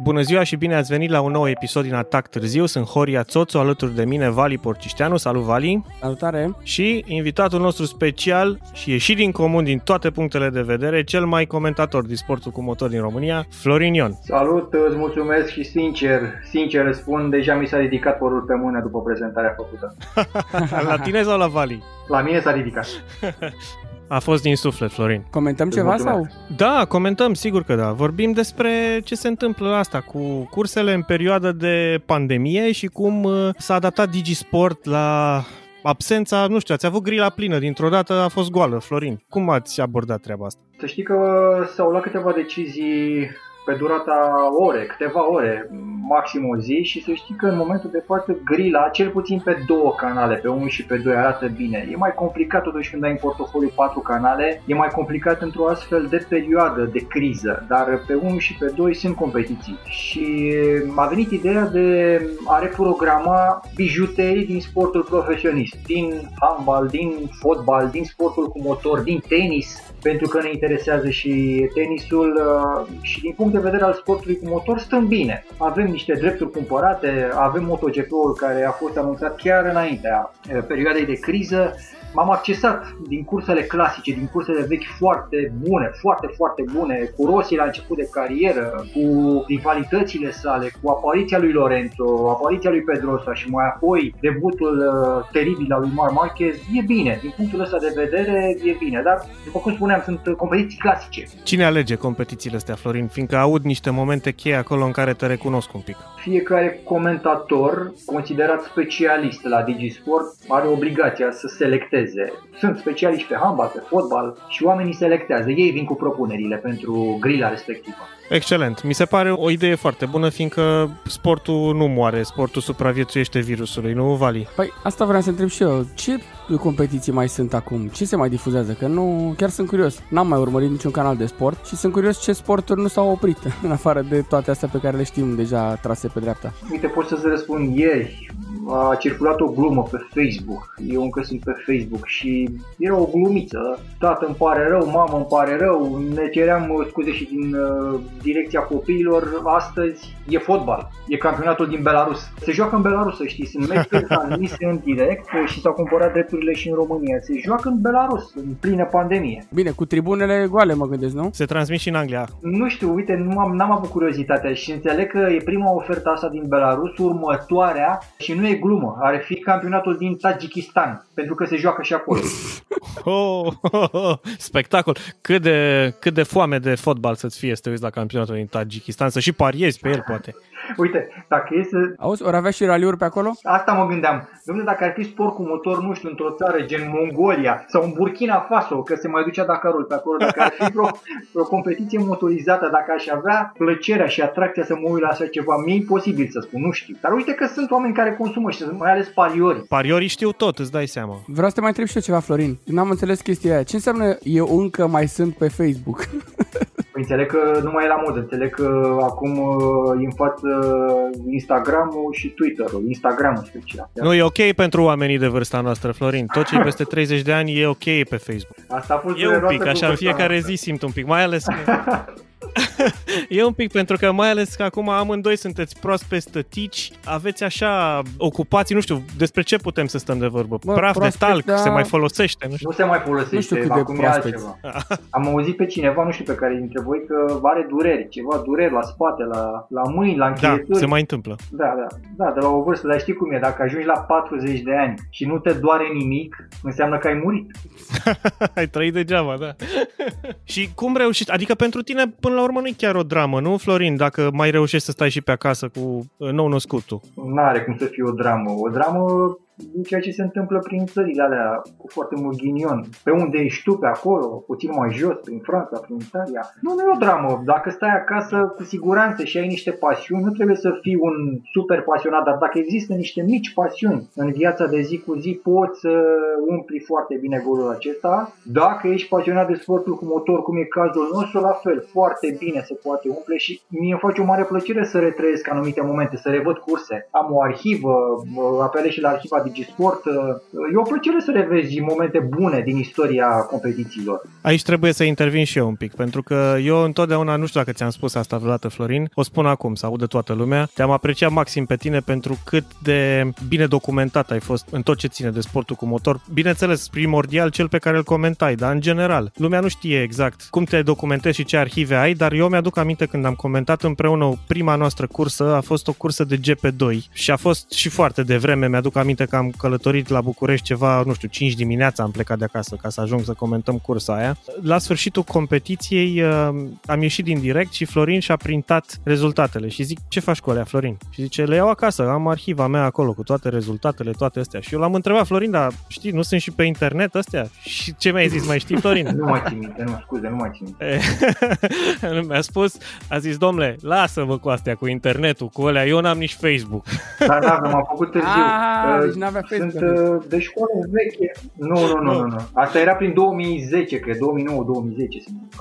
Bună ziua și bine ați venit la un nou episod din Atac Târziu. Sunt Horia Țoțu, alături de mine Vali Porcișteanu. Salut, Vali! Salutare! Și invitatul nostru special și ieșit din comun din toate punctele de vedere, cel mai comentator din sportul cu motor din România, Florin Ion. Salut, îți mulțumesc și sincer, sincer îți spun, deja mi s-a ridicat părul pe mână după prezentarea făcută. la tine sau la Vali? La mine s-a ridicat. A fost din suflet, Florin. Comentăm ceva sau? Da, comentăm, sigur că da. Vorbim despre ce se întâmplă asta cu cursele în perioadă de pandemie și cum uh, s-a adaptat Digisport la absența, nu știu, ați avut grila plină, dintr-o dată a fost goală, Florin. Cum ați abordat treaba asta? Să știi că s-au luat câteva decizii pe durata ore, câteva ore, maxim o zi și să știi că în momentul de față grila, cel puțin pe două canale, pe unul și pe doi arată bine. E mai complicat totuși când ai în portofoliu patru canale, e mai complicat într-o astfel de perioadă de criză, dar pe unul și pe doi sunt competiții. Și m-a venit ideea de a reprograma bijuterii din sportul profesionist, din handbal, din fotbal, din sportul cu motor, din tenis, pentru că ne interesează și tenisul uh, și din punct de vedere al sportului cu motor stăm bine. Avem niște drepturi cumpărate, avem MotoGP-ul care a fost anunțat chiar înaintea uh, perioadei de criză, m-am accesat din cursele clasice, din cursele vechi foarte bune, foarte, foarte bune, cu Rossi la început de carieră, cu rivalitățile sale, cu apariția lui Lorenzo, apariția lui Pedrosa și mai apoi debutul uh, teribil al lui Mar Marquez, e bine, din punctul ăsta de vedere e bine, dar după cum spuneam, sunt competiții clasice. Cine alege competițiile astea, Florin? Fiindcă aud niște momente cheie acolo în care te recunosc un pic. Fiecare comentator, considerat specialist la Digisport, are obligația să selecteze selecteze. Sunt specialiști pe handbal, pe fotbal și oamenii selectează. Ei vin cu propunerile pentru grila respectivă. Excelent. Mi se pare o idee foarte bună, fiindcă sportul nu moare, sportul supraviețuiește virusului, nu, Vali? Păi asta vreau să întreb și eu. Ce competiții mai sunt acum? Ce se mai difuzează? Că nu, chiar sunt curios. N-am mai urmărit niciun canal de sport și sunt curios ce sporturi nu s-au oprit, în afară de toate astea pe care le știm deja trase pe dreapta. Uite, pot să-ți răspund ieri a circulat o glumă pe Facebook, eu încă sunt pe Facebook și era o glumiță, tată îmi pare rău, mamă îmi pare rău, ne ceream uh, scuze și din uh, direcția copiilor, astăzi e fotbal, e campionatul din Belarus. Se joacă în Belarus, să știi, sunt meciuri transmise în direct uh, și s-au cumpărat drepturile și în România. Se joacă în Belarus, în plină pandemie. Bine, cu tribunele goale mă gândesc, nu? Se transmit și în Anglia. Nu știu, uite, nu am, n-am avut curiozitatea și înțeleg că e prima ofertă asta din Belarus, următoarea și nu e glumă, ar fi campionatul din Tajikistan, pentru că se joacă și acolo. Oh, oh, oh, spectacol! Cât de, cât de foame de fotbal să-ți fie să te uiți la campionatul din Tajikistan, să și pariezi pe el, poate. Uite, dacă e să... Auzi, ori avea și raliuri pe acolo? Asta mă gândeam. Domnule, dacă ar fi sport cu motor, nu știu, într-o țară gen Mongolia sau în Burkina Faso, că se mai ducea Dakarul pe acolo, dacă ar fi vreo, vreo competiție motorizată, dacă aș avea plăcerea și atracția să mă uit la așa ceva, mi-e imposibil să spun, nu știu. Dar uite că sunt oameni care consumă și mai ales pariori. Pariorii știu tot, îți dai seama. Vreau să te mai întreb și eu ceva, Florin. N-am înțeles chestia aia. Ce înseamnă eu încă mai sunt pe Facebook? Păi înțeleg că nu mai e la modă, înțeleg că acum uh, e în față Instagram-ul și Twitter-ul, Instagram-ul special. Nu, e ok pentru oamenii de vârsta noastră, Florin. Tot ce e peste 30 de ani e ok pe Facebook. Asta a fost E un pic, așa, în fiecare zi simt un pic, mai ales că... e un pic pentru că mai ales că acum amândoi sunteți proaspe stătici, aveți așa ocupații, nu știu, despre ce putem să stăm de vorbă? Bă, Praf de talc, da... se mai folosește, nu știu. Nu se mai folosește, nu știu cât acum de e altceva. Am auzit pe cineva, nu știu pe care dintre voi, că are dureri, ceva dureri la spate, la, la mâini, la încheieturi. Da, se mai întâmplă. Da, da, da, de la o vârstă, dar știi cum e, dacă ajungi la 40 de ani și nu te doare nimic, înseamnă că ai murit. ai trăit degeaba, da. și cum reușești? Adică pentru tine, până la urmă, nu e chiar o dramă, nu, Florin, dacă mai reușești să stai și pe acasă cu uh, nou născutul? Nu are cum să fie o dramă. O dramă din ceea ce se întâmplă prin țările alea cu foarte mult ghinion. Pe unde ești tu, pe acolo, puțin mai jos, prin Franța, prin Italia. Nu, nu e o dramă. Dacă stai acasă cu siguranță și ai niște pasiuni, nu trebuie să fii un super pasionat, dar dacă există niște mici pasiuni în viața de zi cu zi, poți să umpli foarte bine golul acesta. Dacă ești pasionat de sportul cu motor, cum e cazul nostru, la fel, foarte bine se poate umple și mie îmi face o mare plăcere să retrăiesc anumite momente, să revăd curse. Am o arhivă, apelez și la arhiva Digisport. E o plăcere să revezi momente bune din istoria competițiilor. Aici trebuie să intervin și eu un pic, pentru că eu întotdeauna, nu știu dacă ți-am spus asta vreodată, Florin, o spun acum, să audă toată lumea, te-am apreciat maxim pe tine pentru cât de bine documentat ai fost în tot ce ține de sportul cu motor. Bineînțeles, primordial cel pe care îl comentai, dar în general, lumea nu știe exact cum te documentezi și ce arhive ai, dar eu mi-aduc aminte când am comentat împreună prima noastră cursă, a fost o cursă de GP2 și a fost și foarte devreme, mi-aduc aminte că am călătorit la București ceva, nu știu, 5 dimineața am plecat de acasă ca să ajung să comentăm cursa aia. La sfârșitul competiției uh, am ieșit din direct și Florin și-a printat rezultatele și zic, ce faci cu alea, Florin? Și zice, le iau acasă, am arhiva mea acolo cu toate rezultatele, toate astea. Și eu l-am întrebat, Florin, dar știi, nu sunt și pe internet astea? Și ce mi-ai zis, mai știi, Florin? nu mai țin minte, nu, scuze, nu mai țin minte. Mi-a spus, a zis, domnule, lasă-vă cu astea, cu internetul, cu alea, eu n-am nici Facebook. Da, da, m-am făcut târziu. Ah, deci n-avea Facebook. Sunt uh, de școală veche. Nu, nu, nu, nu, nu. Asta era prin 2010, cred, 2009-2010.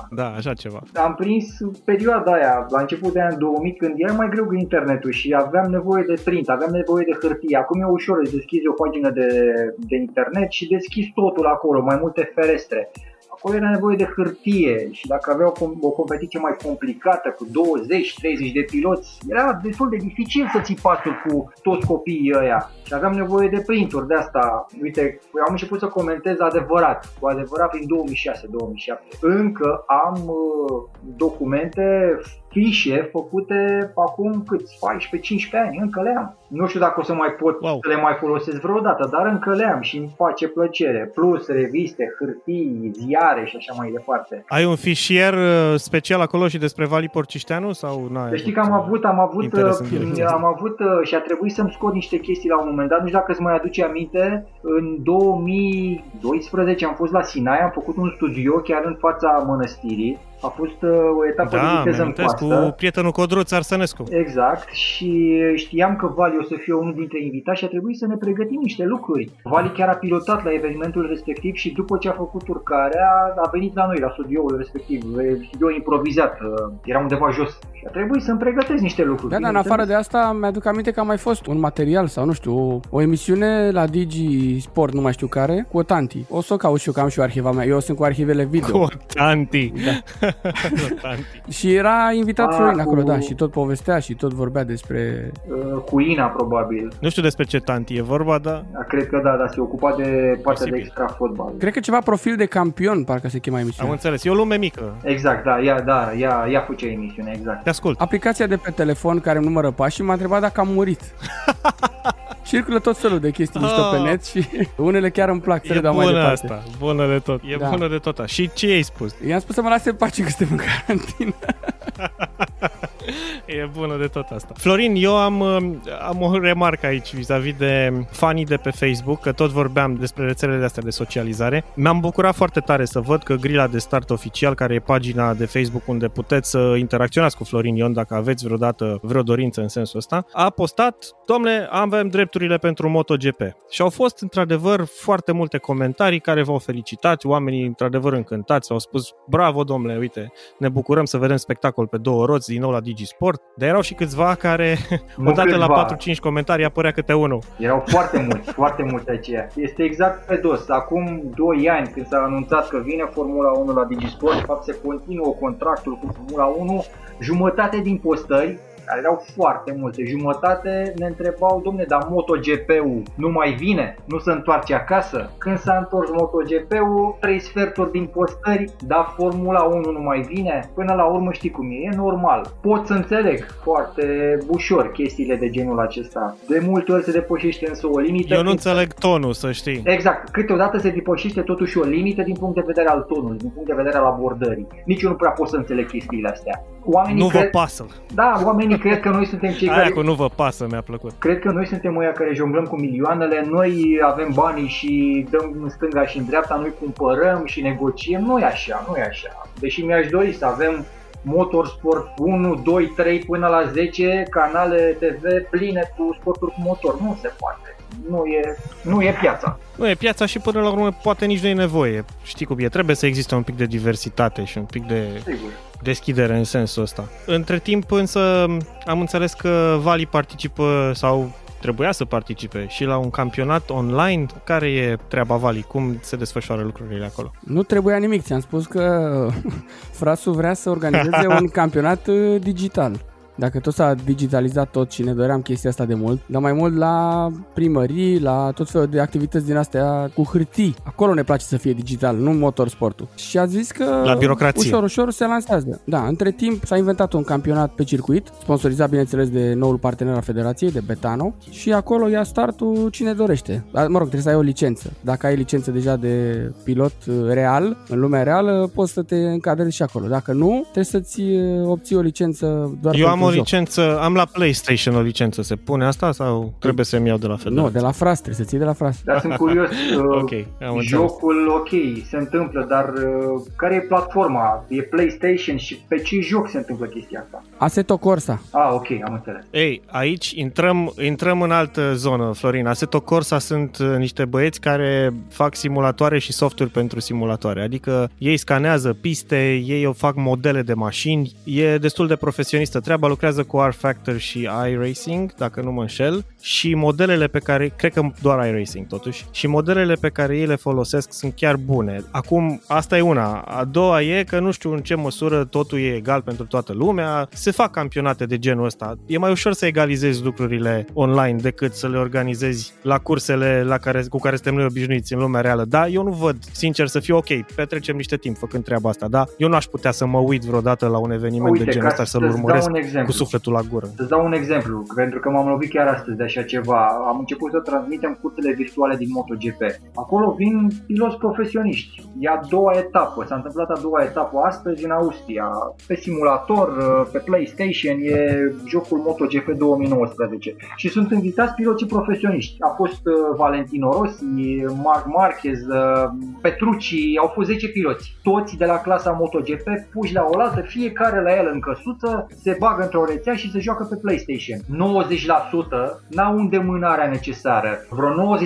Da, așa ceva. Am prins perioada aia, la început de an 2000, când era mai greu cu internetul și aveam nevoie de print, aveam nevoie de hârtie. Acum e ușor, îți deschizi o pagină de, de internet și deschizi totul acolo, mai multe ferestre acolo era nevoie de hârtie și dacă avea o, o competiție mai complicată cu 20-30 de piloți, era destul de dificil să ții pasul cu toți copiii ăia și aveam nevoie de printuri de asta. Uite, am început să comentez adevărat, cu adevărat prin 2006-2007. Încă am uh, documente fișe făcute acum cât 14-15 ani, încă le am. Nu știu dacă o să mai pot wow. să le mai folosesc vreodată, dar încă le am și îmi face plăcere. Plus reviste, hârtii, ziare și așa mai departe. Ai un fișier uh, special acolo și despre Vali Porcișteanu sau nu? Deci știi că am avut, am avut, uh, am avut uh, și a trebuit să-mi scot niște chestii la un moment dat, nu știu dacă îți mai aduce aminte, în 2012 am fost la Sinai, am făcut un studio chiar în fața mănăstirii a fost uh, o etapă da, de viteză în coastă. cu prietenul Codruț Țarsănescu. Exact și știam că Vali o să fie unul dintre invitați și a trebuit să ne pregătim niște lucruri. Vali chiar a pilotat la evenimentul respectiv și după ce a făcut urcarea a venit la noi, la studioul respectiv, studio improvizat, uh, era undeva jos și a trebuit să-mi pregătesc niște lucruri. Da, dar în afară de asta mi-aduc aminte că a mai fost un material sau nu știu, o, o emisiune la Digi Sport, nu mai știu care, cu o tanti. O să o caut și eu, că am și eu arhiva mea. Eu sunt cu arhivele video. Cu o tanti. Da. și era invitat Florin acolo, cu... da, și tot povestea și tot vorbea despre... Uh, cu Ina, probabil. Nu știu despre ce tanti e vorba, dar... Da, cred că da, dar se ocupa de partea de extra fotbal. Cred că ceva profil de campion, parcă se chema emisiunea. Am înțeles, e o lume mică. Exact, da, ea, da, ea, ea făcea emisiune, exact. Te ascult. Aplicația de pe telefon care numără pașii m-a întrebat dacă am murit. circulă tot felul de chestii mișto oh. pe net și unele chiar îmi plac să le dau mai departe. asta, bună de tot. E da. bună de tot. Și ce ai spus? I-am spus să mă lase în pace că suntem în carantină. e bună de tot asta. Florin, eu am, um, am o remarcă aici vis-a-vis de fanii de pe Facebook, că tot vorbeam despre rețelele astea de socializare. Mi-am bucurat foarte tare să văd că Grila de Start Oficial, care e pagina de Facebook unde puteți să interacționați cu Florin Ion dacă aveți vreodată vreo dorință în sensul ăsta, a postat, domnule, avem drepturile pentru MotoGP. Și au fost într-adevăr foarte multe comentarii care v-au felicitat, oamenii într-adevăr încântați, au spus, bravo domnule, uite, ne bucurăm să vedem spectacol pe două roți din nou la Digisport, dar erau și câțiva care, nu odată câțiva. la 4-5 comentarii, apărea câte unul. Erau foarte mulți, foarte mulți aceia. Este exact pe dos. Acum 2 ani, când s-a anunțat că vine Formula 1 la Digisport, de fapt se continuă contractul cu Formula 1, jumătate din postări care erau foarte multe, jumătate ne întrebau, domne, dar MotoGP-ul nu mai vine? Nu se întoarce acasă? Când s-a întors MotoGP-ul, trei sferturi din postări, dar Formula 1 nu mai vine? Până la urmă știi cum e, e normal. Pot să înțeleg foarte ușor chestiile de genul acesta. De multe ori se depășește însă o limită. Eu nu înțeleg tonul, să știi. Exact. Câteodată se depășește totuși o limită din punct de vedere al tonului, din punct de vedere al abordării. Nici eu nu prea pot să înțeleg chestiile astea. Oamenii nu cred... vă pasă. Da, oamenii cred că noi suntem cei Aia care... cu nu vă pasă mi-a plăcut. Cred că noi suntem oia care jonglăm cu milioanele, noi avem banii și dăm în stânga și în dreapta, noi cumpărăm și negociem. Nu e așa, nu e așa. Deși mi-aș dori să avem Motorsport 1, 2, 3 până la 10 canale TV pline cu sporturi cu motor. Nu se poate. Nu e, nu e piața. Nu e piața și până la urmă poate nici nu e nevoie. Știi cum e, trebuie să existe un pic de diversitate și un pic de Sigur. deschidere în sensul ăsta. Între timp însă am înțeles că Vali participă sau trebuia să participe și la un campionat online. Care e treaba Vali? Cum se desfășoară lucrurile acolo? Nu trebuia nimic, ți-am spus că frasul vrea să organizeze un campionat uh, digital. Dacă tot s-a digitalizat tot și ne doream chestia asta de mult, dar mai mult la primării, la tot felul de activități din astea cu hârtii. Acolo ne place să fie digital, nu motorsportul. Și a zis că la birocrație. ușor, ușor se lansează. Da, între timp s-a inventat un campionat pe circuit, sponsorizat bineînțeles de noul partener al federației, de Betano, și acolo ia startul cine dorește. Mă rog, trebuie să ai o licență. Dacă ai licență deja de pilot uh, real, în lumea reală, poți să te încadrezi și acolo. Dacă nu, trebuie să-ți uh, obții o licență doar Eu am o licență, am la PlayStation o licență, se pune asta sau trebuie să-mi iau de la Federație? Nu, de la Fras, trebuie să ții de la Fras. Dar sunt curios, uh, okay, jocul ok, se întâmplă, dar uh, care e platforma? E PlayStation și pe ce joc se întâmplă chestia asta? Assetto Corsa. Ah, ok, am înțeles. Ei, aici intrăm, intrăm în altă zonă, Florin. Assetto Corsa sunt uh, niște băieți care fac simulatoare și softuri pentru simulatoare, adică ei scanează piste, ei o fac modele de mașini, e destul de profesionistă treaba, lucrează cu R-Factor și iRacing, dacă nu mă înșel, și modelele pe care, cred că doar iRacing totuși, și modelele pe care ei le folosesc sunt chiar bune. Acum, asta e una. A doua e că nu știu în ce măsură totul e egal pentru toată lumea. Se fac campionate de genul ăsta. E mai ușor să egalizezi lucrurile online decât să le organizezi la cursele la care, cu care suntem noi obișnuiți în lumea reală. Da, eu nu văd, sincer, să fiu ok, petrecem niște timp făcând treaba asta, da? Eu nu aș putea să mă uit vreodată la un eveniment Uite, de genul ăsta să-l urmăresc cu sufletul la gură. Să dau un exemplu, pentru că m-am lovit chiar astăzi de așa ceva. Am început să transmitem cursele virtuale din MotoGP. Acolo vin piloți profesioniști. E a doua etapă, s-a întâmplat a doua etapă astăzi în Austria. Pe simulator, pe PlayStation, e jocul MotoGP 2019. Și sunt invitați piloții profesioniști. A fost uh, Valentino Rossi, Marc Marquez, uh, Petrucci, au fost 10 piloți. Toți de la clasa MotoGP puși la oaltă, fiecare la el în căsuță, se bagă într-o rețea și se joacă pe PlayStation. 90% n-au îndemânarea necesară. Vreo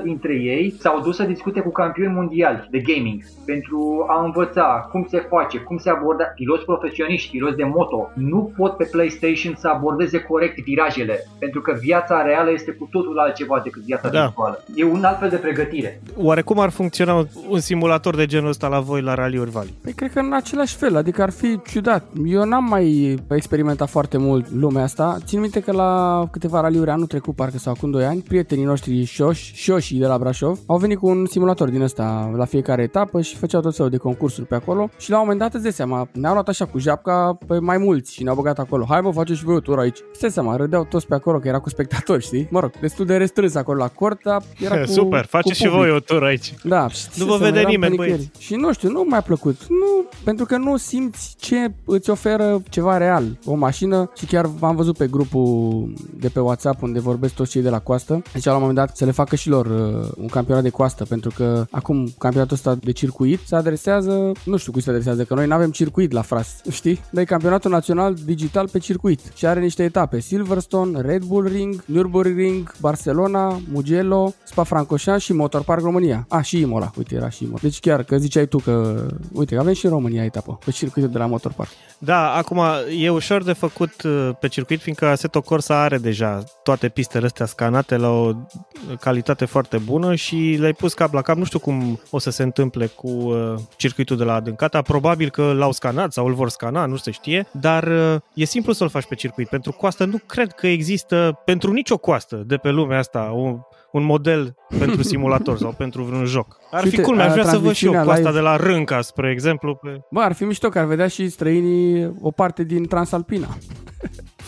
90% dintre ei s-au dus să discute cu campioni mondiali de gaming pentru a învăța cum se face, cum se aborda piloți profesioniști, piloți de moto. Nu pot pe PlayStation să abordeze corect virajele, pentru că viața reală este cu totul altceva decât viața da. virtuală. E un alt fel de pregătire. Oare cum ar funcționa un simulator de genul ăsta la voi la Rally Valley? Păi cred că în același fel, adică ar fi ciudat. Eu n-am mai experimentat foarte mult lumea asta. Țin minte că la câteva raliuri anul trecut, parcă sau acum 2 ani, prietenii noștri șoși, șoși de la Brașov, au venit cu un simulator din ăsta la fiecare etapă și făceau tot felul de concursuri pe acolo și la un moment dat îți dai seama, ne-au luat așa cu japca pe mai mulți și ne-au băgat acolo. Hai mă, faceți și voi o tur aici. Stai seama, râdeau toți pe acolo că era cu spectatori, știi? Mă rog, destul de restrâns acolo la cort, dar era cu Super, faceți și voi o tur aici. Da, nu vă vede nimeni, băieți. Și nu știu, nu mi-a plăcut. Nu, pentru că nu simți ce îți oferă ceva real. O mașină și chiar am văzut pe grupul de pe WhatsApp unde vorbesc toți cei de la coastă. Deci la un moment dat să le facă și lor uh, un campionat de coastă, pentru că acum campionatul ăsta de circuit se adresează, nu știu cui se adresează, că noi nu avem circuit la Fras, știi? Dar e campionatul național digital pe circuit și are niște etape, Silverstone, Red Bull Ring, Nürburgring, Barcelona, Mugello, Spa-Francorchamps și Motor Park România. Ah, și Imola, uite, era și Imola. Deci chiar că ziceai tu că, uite, avem și în România etapă, pe circuitul de la Motor Park. Da, acum e ușor de făcut uh, pe circuit, fiindcă Assetto Corsa are deja toate pistele astea scanate la o calitate foarte bună și le-ai pus cap la cap. Nu știu cum o să se întâmple cu uh, circuitul de la Adâncata. Probabil că l-au scanat sau îl vor scana, nu se știe, dar uh, e simplu să-l faci pe circuit. Pentru coastă nu cred că există pentru nicio coastă de pe lumea asta un, un model pentru simulator sau pentru vreun joc. Ar Uite, fi cool, mi-aș vrea să văd și eu coasta live... de la Rânca, spre exemplu. Pe... Bă, ar fi mișto că ar vedea și străinii o parte din Transalpina.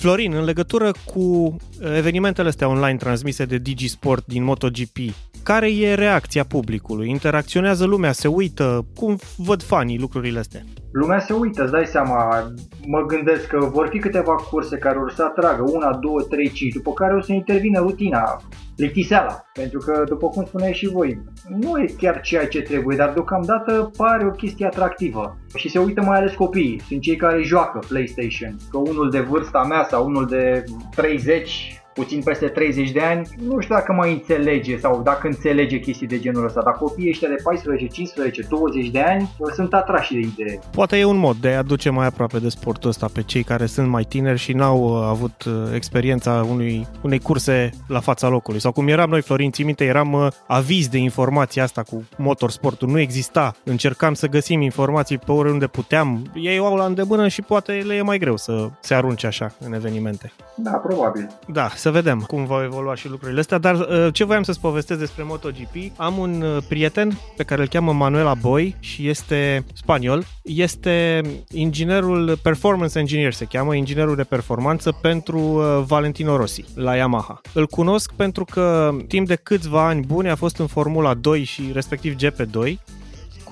Florin, în legătură cu evenimentele astea online transmise de Digisport din MotoGP, care e reacția publicului? Interacționează lumea, se uită? Cum văd fanii lucrurile astea? Lumea se uită, îți dai seama, mă gândesc că vor fi câteva curse care o să atragă, una, două, trei, cinci, după care o să intervină rutina, plictiseala, pentru că, după cum spuneai și voi, nu e chiar ceea ce trebuie, dar deocamdată pare o chestie atractivă. Și se uită mai ales copiii, sunt cei care joacă PlayStation, că unul de vârsta mea sau unul de 30 puțin peste 30 de ani, nu știu dacă mai înțelege sau dacă înțelege chestii de genul ăsta, dar copiii ăștia de 14, 15, 20 de ani sunt atrași de idee. Poate e un mod de a aduce mai aproape de sportul ăsta pe cei care sunt mai tineri și n-au uh, avut uh, experiența unui, unei curse la fața locului. Sau cum eram noi, Florin, ții minte, eram uh, aviz de informația asta cu motorsportul. Nu exista. Încercam să găsim informații pe oriunde puteam. Ei au la îndemână și poate le e mai greu să se arunce așa în evenimente. Da, probabil. Da, să vedem cum va evolua și lucrurile astea, dar uh, ce voiam să-ți povestesc despre MotoGP, am un uh, prieten pe care îl cheamă Manuela Boy și este spaniol, este inginerul, performance engineer se cheamă, inginerul de performanță pentru uh, Valentino Rossi la Yamaha. Îl cunosc pentru că timp de câțiva ani buni a fost în Formula 2 și respectiv GP2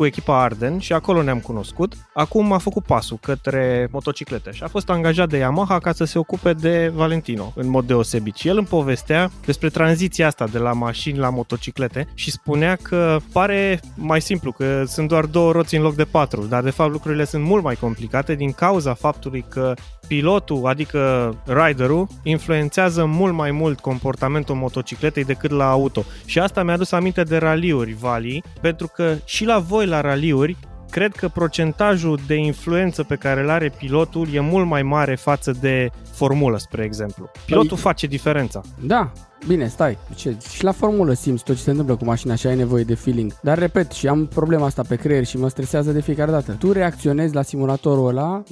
cu echipa Arden și acolo ne-am cunoscut. Acum a făcut pasul către motociclete și a fost angajat de Yamaha ca să se ocupe de Valentino în mod deosebit. Și el îmi povestea despre tranziția asta de la mașini la motociclete și spunea că pare mai simplu, că sunt doar două roți în loc de patru, dar de fapt lucrurile sunt mult mai complicate din cauza faptului că pilotul, adică riderul, influențează mult mai mult comportamentul motocicletei decât la auto. Și asta mi-a adus aminte de raliuri, Vali, pentru că și la voi la raliuri cred că procentajul de influență pe care îl are pilotul e mult mai mare față de formulă, spre exemplu. Pilotul păi, face diferența. Da, Bine, stai. Ce? Și la formulă simți tot ce se întâmplă cu mașina și ai nevoie de feeling. Dar repet, și am problema asta pe creier și mă stresează de fiecare dată. Tu reacționezi la simulatorul ăla 90%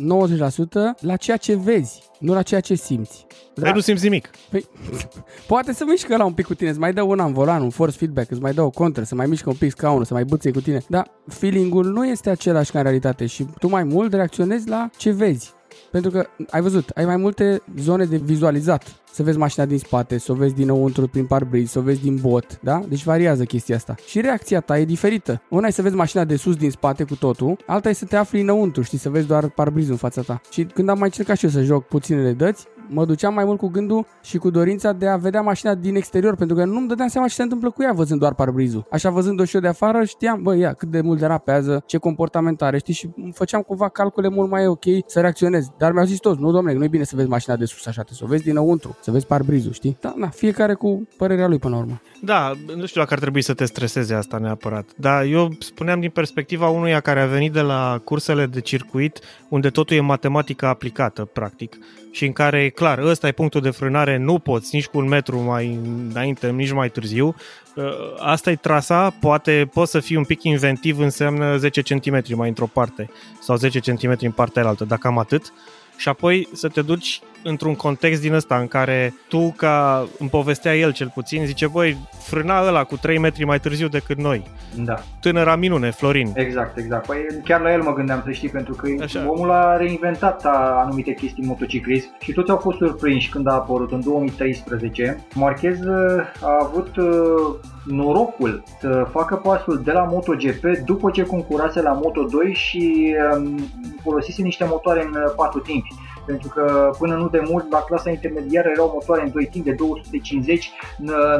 la ceea ce vezi, nu la ceea ce simți. Da? Păi nu simți nimic. Păi, poate să mișcă la un pic cu tine, îți mai dă una în volan, un force feedback, îți mai dă o contră, să mai mișcă un pic scaunul, să mai bâție cu tine. Dar feeling-ul nu este același ca în realitate și tu mai mult reacționezi la ce vezi. Pentru că, ai văzut, ai mai multe zone de vizualizat. Să vezi mașina din spate, să o vezi dinăuntru prin parbriz, să o vezi din bot, da? Deci variază chestia asta. Și reacția ta e diferită. Una e să vezi mașina de sus din spate cu totul, alta e să te afli înăuntru, știi, să vezi doar parbrizul în fața ta. Și când am mai încercat și eu să joc puținele dăți, mă duceam mai mult cu gândul și cu dorința de a vedea mașina din exterior, pentru că nu-mi dădeam seama ce se întâmplă cu ea văzând doar parbrizul. Așa văzând-o și eu de afară, știam, bă, ia, cât de mult derapează, ce comportament are, știi, și făceam cumva calcule mult mai ok să reacționez. Dar mi-au zis toți, nu domnule, nu e bine să vezi mașina de sus așa, să o vezi dinăuntru, să vezi parbrizul, știi? Da, da, fiecare cu părerea lui până la urmă. Da, nu știu dacă ar trebui să te streseze asta neapărat, dar eu spuneam din perspectiva unuia care a venit de la cursele de circuit, unde totul e matematică aplicată, practic, și în care e clar, ăsta e punctul de frânare, nu poți nici cu un metru mai înainte, nici mai târziu, ă, asta e trasa, poate poți să fii un pic inventiv, înseamnă 10 cm mai într-o parte sau 10 cm în partea altă, dacă am atât, și apoi să te duci într-un context din ăsta în care tu, ca îmi povestea el cel puțin, zice, băi, frâna ăla cu 3 metri mai târziu decât noi. Da. Tânăra minune, Florin. Exact, exact. Păi chiar la el mă gândeam să știi, pentru că Așa. omul a reinventat anumite chestii în motociclism și toți au fost surprinși când a apărut în 2013. Marquez uh, a avut uh, norocul să facă pasul de la MotoGP după ce concurase la Moto2 și um, folosise niște motoare în uh, patru timpi pentru că până nu de mult la clasa intermediară erau motoare în 2 timp de 250,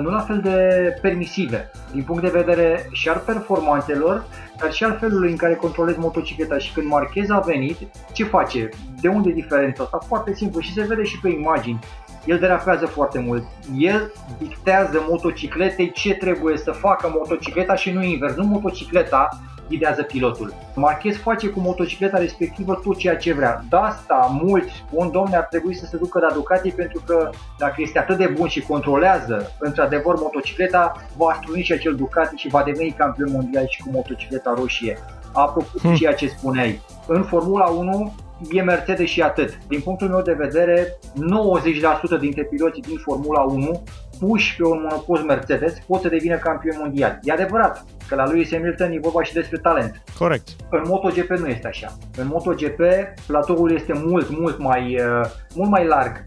nu la fel de permisive din punct de vedere și al performanțelor, dar și al felului în care controlezi motocicleta și când Marquez a venit, ce face? De unde e diferența asta? Foarte simplu și se vede și pe imagini. El derapează foarte mult. El dictează motocicletei ce trebuie să facă motocicleta și nu invers. Nu motocicleta ghidează pilotul. Marquez face cu motocicleta respectivă tot ceea ce vrea. De asta mulți spun, domne, ar trebui să se ducă la Ducati pentru că dacă este atât de bun și controlează într-adevăr motocicleta, va struni și acel Ducati și va deveni campion mondial și cu motocicleta roșie. Apropo hmm. ceea ce spuneai, în Formula 1 e Mercedes și atât. Din punctul meu de vedere, 90% dintre piloții din Formula 1 puși pe un monopost Mercedes pot să devină campion mondial. E adevărat că la lui Hamilton e vorba și despre talent. Corect. În MotoGP nu este așa. În MotoGP platoul este mult, mult mai, uh, mult mai larg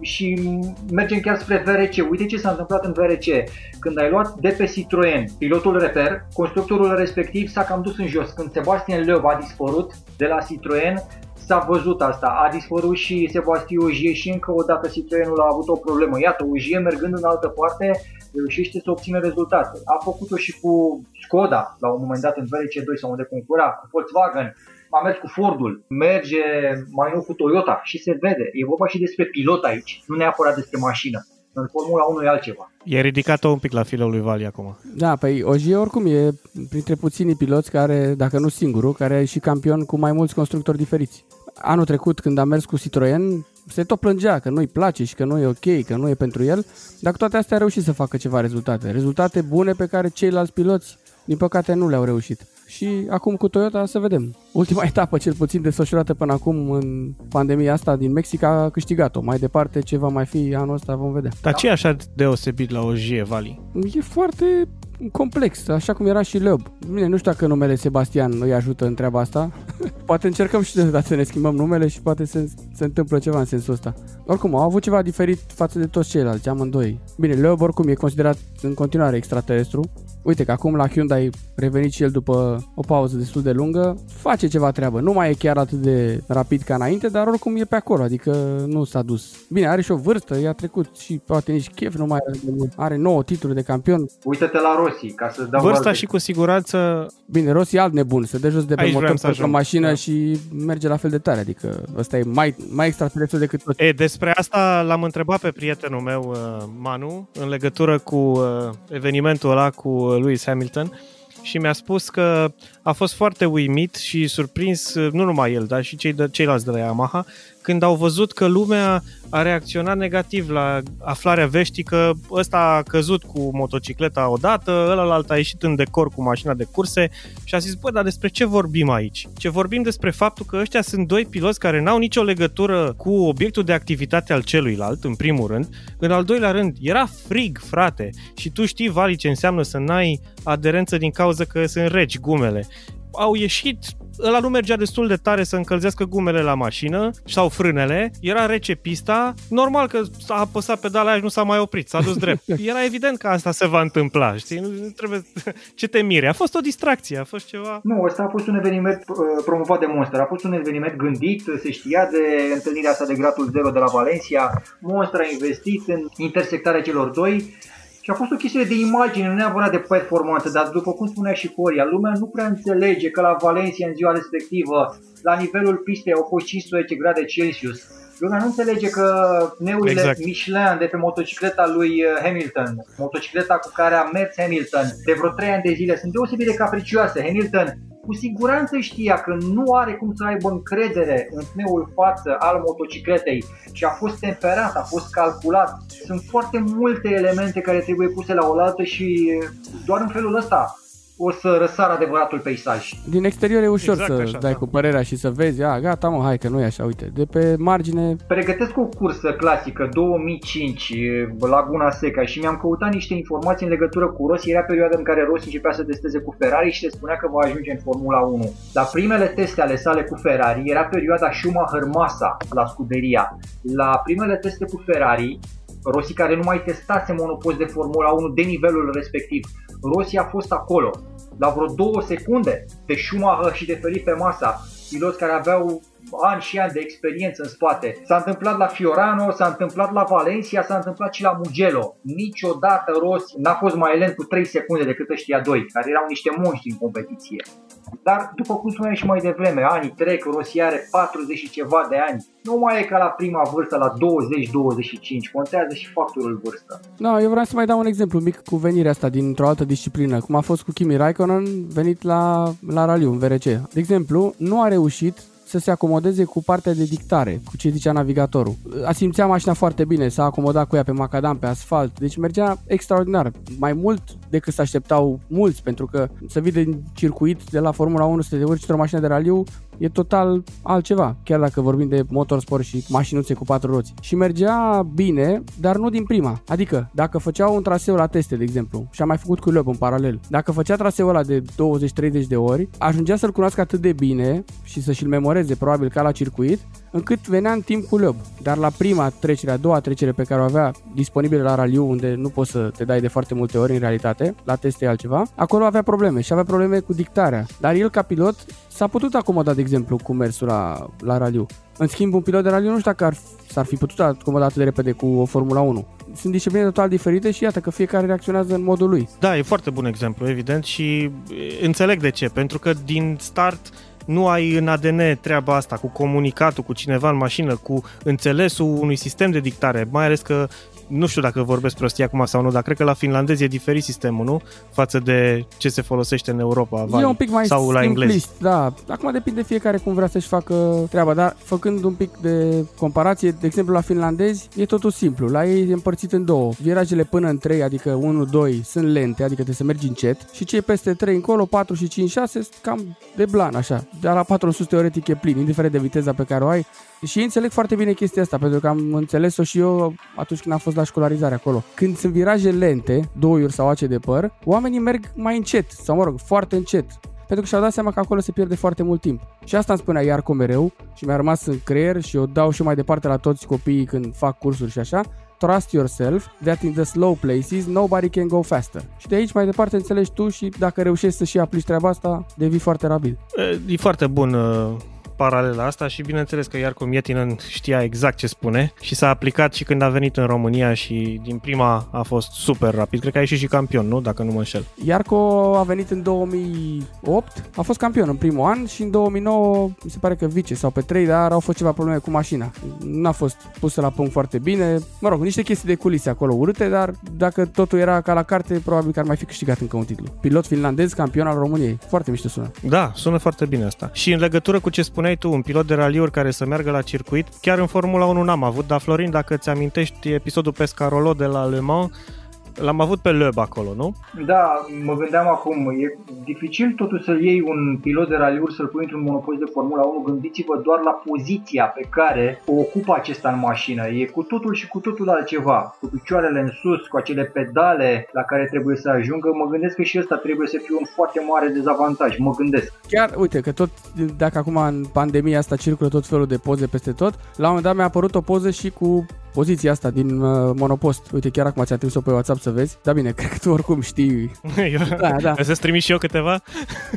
și mergem chiar spre VRC. Uite ce s-a întâmplat în VRC. Când ai luat de pe Citroen pilotul reper, constructorul respectiv s-a cam dus în jos. Când Sebastian Loeb a dispărut de la Citroen, s-a văzut asta. A dispărut și Sebastian Ogier și încă o dată Citroenul a avut o problemă. Iată, Ogier mergând în altă parte reușește să obțină rezultate. A făcut-o și cu Skoda la un moment dat în VRC2 sau unde concura, cu Volkswagen, a mers cu Fordul, merge mai nou cu Toyota și se vede. E vorba și despre pilot aici, nu neapărat despre mașină. În Formula 1 e altceva. E ridicat-o un pic la filul lui Vali acum. Da, păi Ogier oricum e printre puținii piloți care, dacă nu singurul, care e și campion cu mai mulți constructori diferiți. Anul trecut, când a mers cu Citroen, se tot plângea că nu-i place și că nu e ok, că nu e pentru el, dar cu toate astea a reușit să facă ceva rezultate. Rezultate bune pe care ceilalți piloți, din păcate, nu le-au reușit. Și acum cu Toyota să vedem. Ultima etapă, cel puțin desfășurată până acum în pandemia asta din Mexic, a câștigat-o. Mai departe, ce va mai fi anul ăsta, vom vedea. Dar ce e așa deosebit la Ogier, Vali? E foarte complex, așa cum era și Loeb. Bine, nu știu dacă numele Sebastian îi ajută în treaba asta. poate încercăm și de dată să ne schimbăm numele și poate se, se întâmplă ceva în sensul ăsta. Oricum, au avut ceva diferit față de toți ceilalți, amândoi. Bine, Loeb oricum e considerat în continuare extraterestru. Uite că acum la Hyundai revenit și el după o pauză destul de lungă, face ceva treabă. Nu mai e chiar atât de rapid ca înainte, dar oricum e pe acolo, adică nu s-a dus. Bine, are și o vârstă, i-a trecut și poate nici chef nu mai are de mult. Are 9 titluri de campion. Uită-te la Rossi, ca să dau Vârsta alte- și cu siguranță Bine, Rossi e alt nebun, se dă jos de pe Aici motor vreau să pe ajung. mașină Da. și merge la fel de tare, adică ăsta e mai, mai extraterestru decât toți. E, despre asta l-am întrebat pe prietenul meu, uh, Manu, în legătură cu uh, evenimentul ăla cu uh, Lewis Hamilton și mi-a spus că a fost foarte uimit și surprins, uh, nu numai el, dar și cei de, ceilalți de la Yamaha, când au văzut că lumea a reacționat negativ la aflarea veștii că ăsta a căzut cu motocicleta odată, ălalt a ieșit în decor cu mașina de curse și a zis, bă, dar despre ce vorbim aici? Ce vorbim despre faptul că ăștia sunt doi piloți care n-au nicio legătură cu obiectul de activitate al celuilalt, în primul rând. În al doilea rând, era frig, frate, și tu știi, Vali, ce înseamnă să n-ai aderență din cauza că sunt reci gumele. Au ieșit ăla nu mergea destul de tare să încălzească gumele la mașină sau frânele, era rece pista, normal că s-a apăsat pedala aia și nu s-a mai oprit, s-a dus drept. Era evident că asta se va întâmpla, știi? Nu, nu trebuie... Ce te mire? A fost o distracție, a fost ceva... Nu, ăsta a fost un eveniment uh, promovat de Monster. A fost un eveniment gândit, se știa de întâlnirea asta de gradul 0 de la Valencia. Monster a investit în intersectarea celor doi și a fost o chestiune de imagine, nu neapărat de performanță, dar după cum spunea și Coria, lumea nu prea înțelege că la Valencia în ziua respectivă, la nivelul pistei au fost 15 grade Celsius. Lumea nu înțelege că pneurile Exact. exact. Michelin de pe motocicleta lui uh, Hamilton, motocicleta cu care a mers Hamilton de vreo 3 ani de zile, sunt deosebit de capricioase. Hamilton cu siguranță știa că nu are cum să aibă încredere în pneul față al motocicletei și a fost temperat, a fost calculat. Sunt foarte multe elemente care trebuie puse la oaltă și doar în felul ăsta o să răsară adevăratul peisaj. Din exterior e ușor Exact să așa, dai da. cu părerea și să vezi, a, gata mă, hai că nu e așa, uite. De pe margine, Pregătesc o cursă clasică 2005 Laguna Seca și mi-am căutat niște informații în legătură cu Rossi. Era perioada în care Rossi începea să testeze cu Ferrari și se spunea că va ajunge în Formula 1. La primele teste ale sale cu Ferrari era perioada Schumacher-Massa la scuderia. La primele teste cu Ferrari, Rossi care nu mai testase monopost de Formula 1 de nivelul respectiv, Rossi a fost acolo la vreo două secunde de Schumacher și de Felipe Massa, piloți care aveau ani și ani de experiență în spate. S-a întâmplat la Fiorano, s-a întâmplat la Valencia, s-a întâmplat și la Mugello. Niciodată Rossi n-a fost mai lent cu 3 secunde decât ăștia doi, care erau niște monștri în competiție. Dar, după cum spuneam și mai devreme, anii trec, Rossi are 40 și ceva de ani. Nu mai e ca la prima vârstă, la 20-25, contează și factorul vârstă. Da, eu vreau să mai dau un exemplu mic cu venirea asta dintr-o altă disciplină, cum a fost cu Kimi Raikkonen venit la, la raliu în VRC. De exemplu, nu a reușit să se acomodeze cu partea de dictare, cu ce zicea navigatorul. A simțea mașina foarte bine, s-a acomodat cu ea pe macadam, pe asfalt, deci mergea extraordinar, mai mult decât se așteptau mulți, pentru că să vii din circuit de la Formula 1 să te urci într-o mașină de raliu e total altceva, chiar dacă vorbim de motorsport și mașinuțe cu patru roți. Și mergea bine, dar nu din prima. Adică, dacă făceau un traseu la teste, de exemplu, și am mai făcut cu Loeb în paralel, dacă făcea traseul ăla de 20-30 de ori, ajungea să-l cunoască atât de bine și să și-l memoreze probabil ca la circuit, încât venea în timp cu Loeb. Dar la prima trecere, a doua trecere pe care o avea disponibilă la raliu, unde nu poți să te dai de foarte multe ori în realitate, la teste e altceva, acolo avea probleme și avea probleme cu dictarea. Dar el ca pilot s-a putut acomoda, de exemplu, cu mersul la, la raliu. În schimb, un pilot de raliu nu știu dacă ar, s-ar fi putut acomoda atât de repede cu o Formula 1. Sunt discipline total diferite și iată că fiecare reacționează în modul lui. Da, e foarte bun exemplu, evident, și e, înțeleg de ce. Pentru că din start nu ai în ADN treaba asta cu comunicatul cu cineva în mașină, cu înțelesul unui sistem de dictare, mai ales că nu știu dacă vorbesc prostie acum sau nu, dar cred că la finlandez e diferit sistemul, nu? Față de ce se folosește în Europa, vai, e un pic mai sau la englez. Da, acum depinde fiecare cum vrea să-și facă treaba, dar făcând un pic de comparație, de exemplu la finlandezi, e totul simplu. La ei e împărțit în două. Virajele până în 3, adică 1-2, sunt lente, adică trebuie să mergi încet și cei peste 3 încolo, 4 și 5-6, cam de blan, așa. Dar la 400 teoretic e plin, indiferent de viteza pe care o ai. Și înțeleg foarte bine chestia asta, pentru că am înțeles-o și eu atunci când am fost la școlarizare acolo. Când sunt viraje lente, două sau ace de păr, oamenii merg mai încet, sau mă rog, foarte încet. Pentru că și-au dat seama că acolo se pierde foarte mult timp. Și asta îmi spunea Iarco mereu și mi-a rămas în creier și o dau și mai departe la toți copiii când fac cursuri și așa. Trust yourself that in the slow places nobody can go faster. Și de aici mai departe înțelegi tu și dacă reușești să și aplici treaba asta, devii foarte rapid. E foarte bun uh, paralela asta și bineînțeles că Iarco Mietinen știa exact ce spune și s-a aplicat și când a venit în România și din prima a fost super rapid. Cred că a ieșit și campion, nu? Dacă nu mă înșel. Iarco a venit în 2008, a fost campion în primul an și în 2009 mi se pare că vice sau pe 3, dar au fost ceva probleme cu mașina. N-a fost pusă la punct foarte bine. Mă rog, niște chestii de culise acolo urâte, dar dacă totul era ca la carte, probabil că ar mai fi câștigat încă un titlu. Pilot finlandez, campion al României. Foarte mișto sună. Da, sună foarte bine asta. Și în legătură cu ce spune spuneai tu, un pilot de raliuri care să meargă la circuit, chiar în Formula 1 n-am avut, dar Florin, dacă ți amintești episodul Pescarolo de la Le Mans, L-am avut pe Loeb acolo, nu? Da, mă gândeam acum, e dificil totuși să iei un pilot de raliuri să-l pui într-un monopost de Formula 1, gândiți-vă doar la poziția pe care o ocupă acesta în mașină. E cu totul și cu totul altceva, cu picioarele în sus, cu acele pedale la care trebuie să ajungă, mă gândesc că și ăsta trebuie să fie un foarte mare dezavantaj, mă gândesc. Chiar, uite, că tot, dacă acum în pandemia asta circulă tot felul de poze peste tot, la un moment dat mi-a apărut o poză și cu poziția asta din uh, monopost. Uite, chiar acum ți-a trimis-o pe WhatsApp să vezi. Da bine, cred că tu oricum știi. eu, da, da. Să-ți trimis și eu câteva?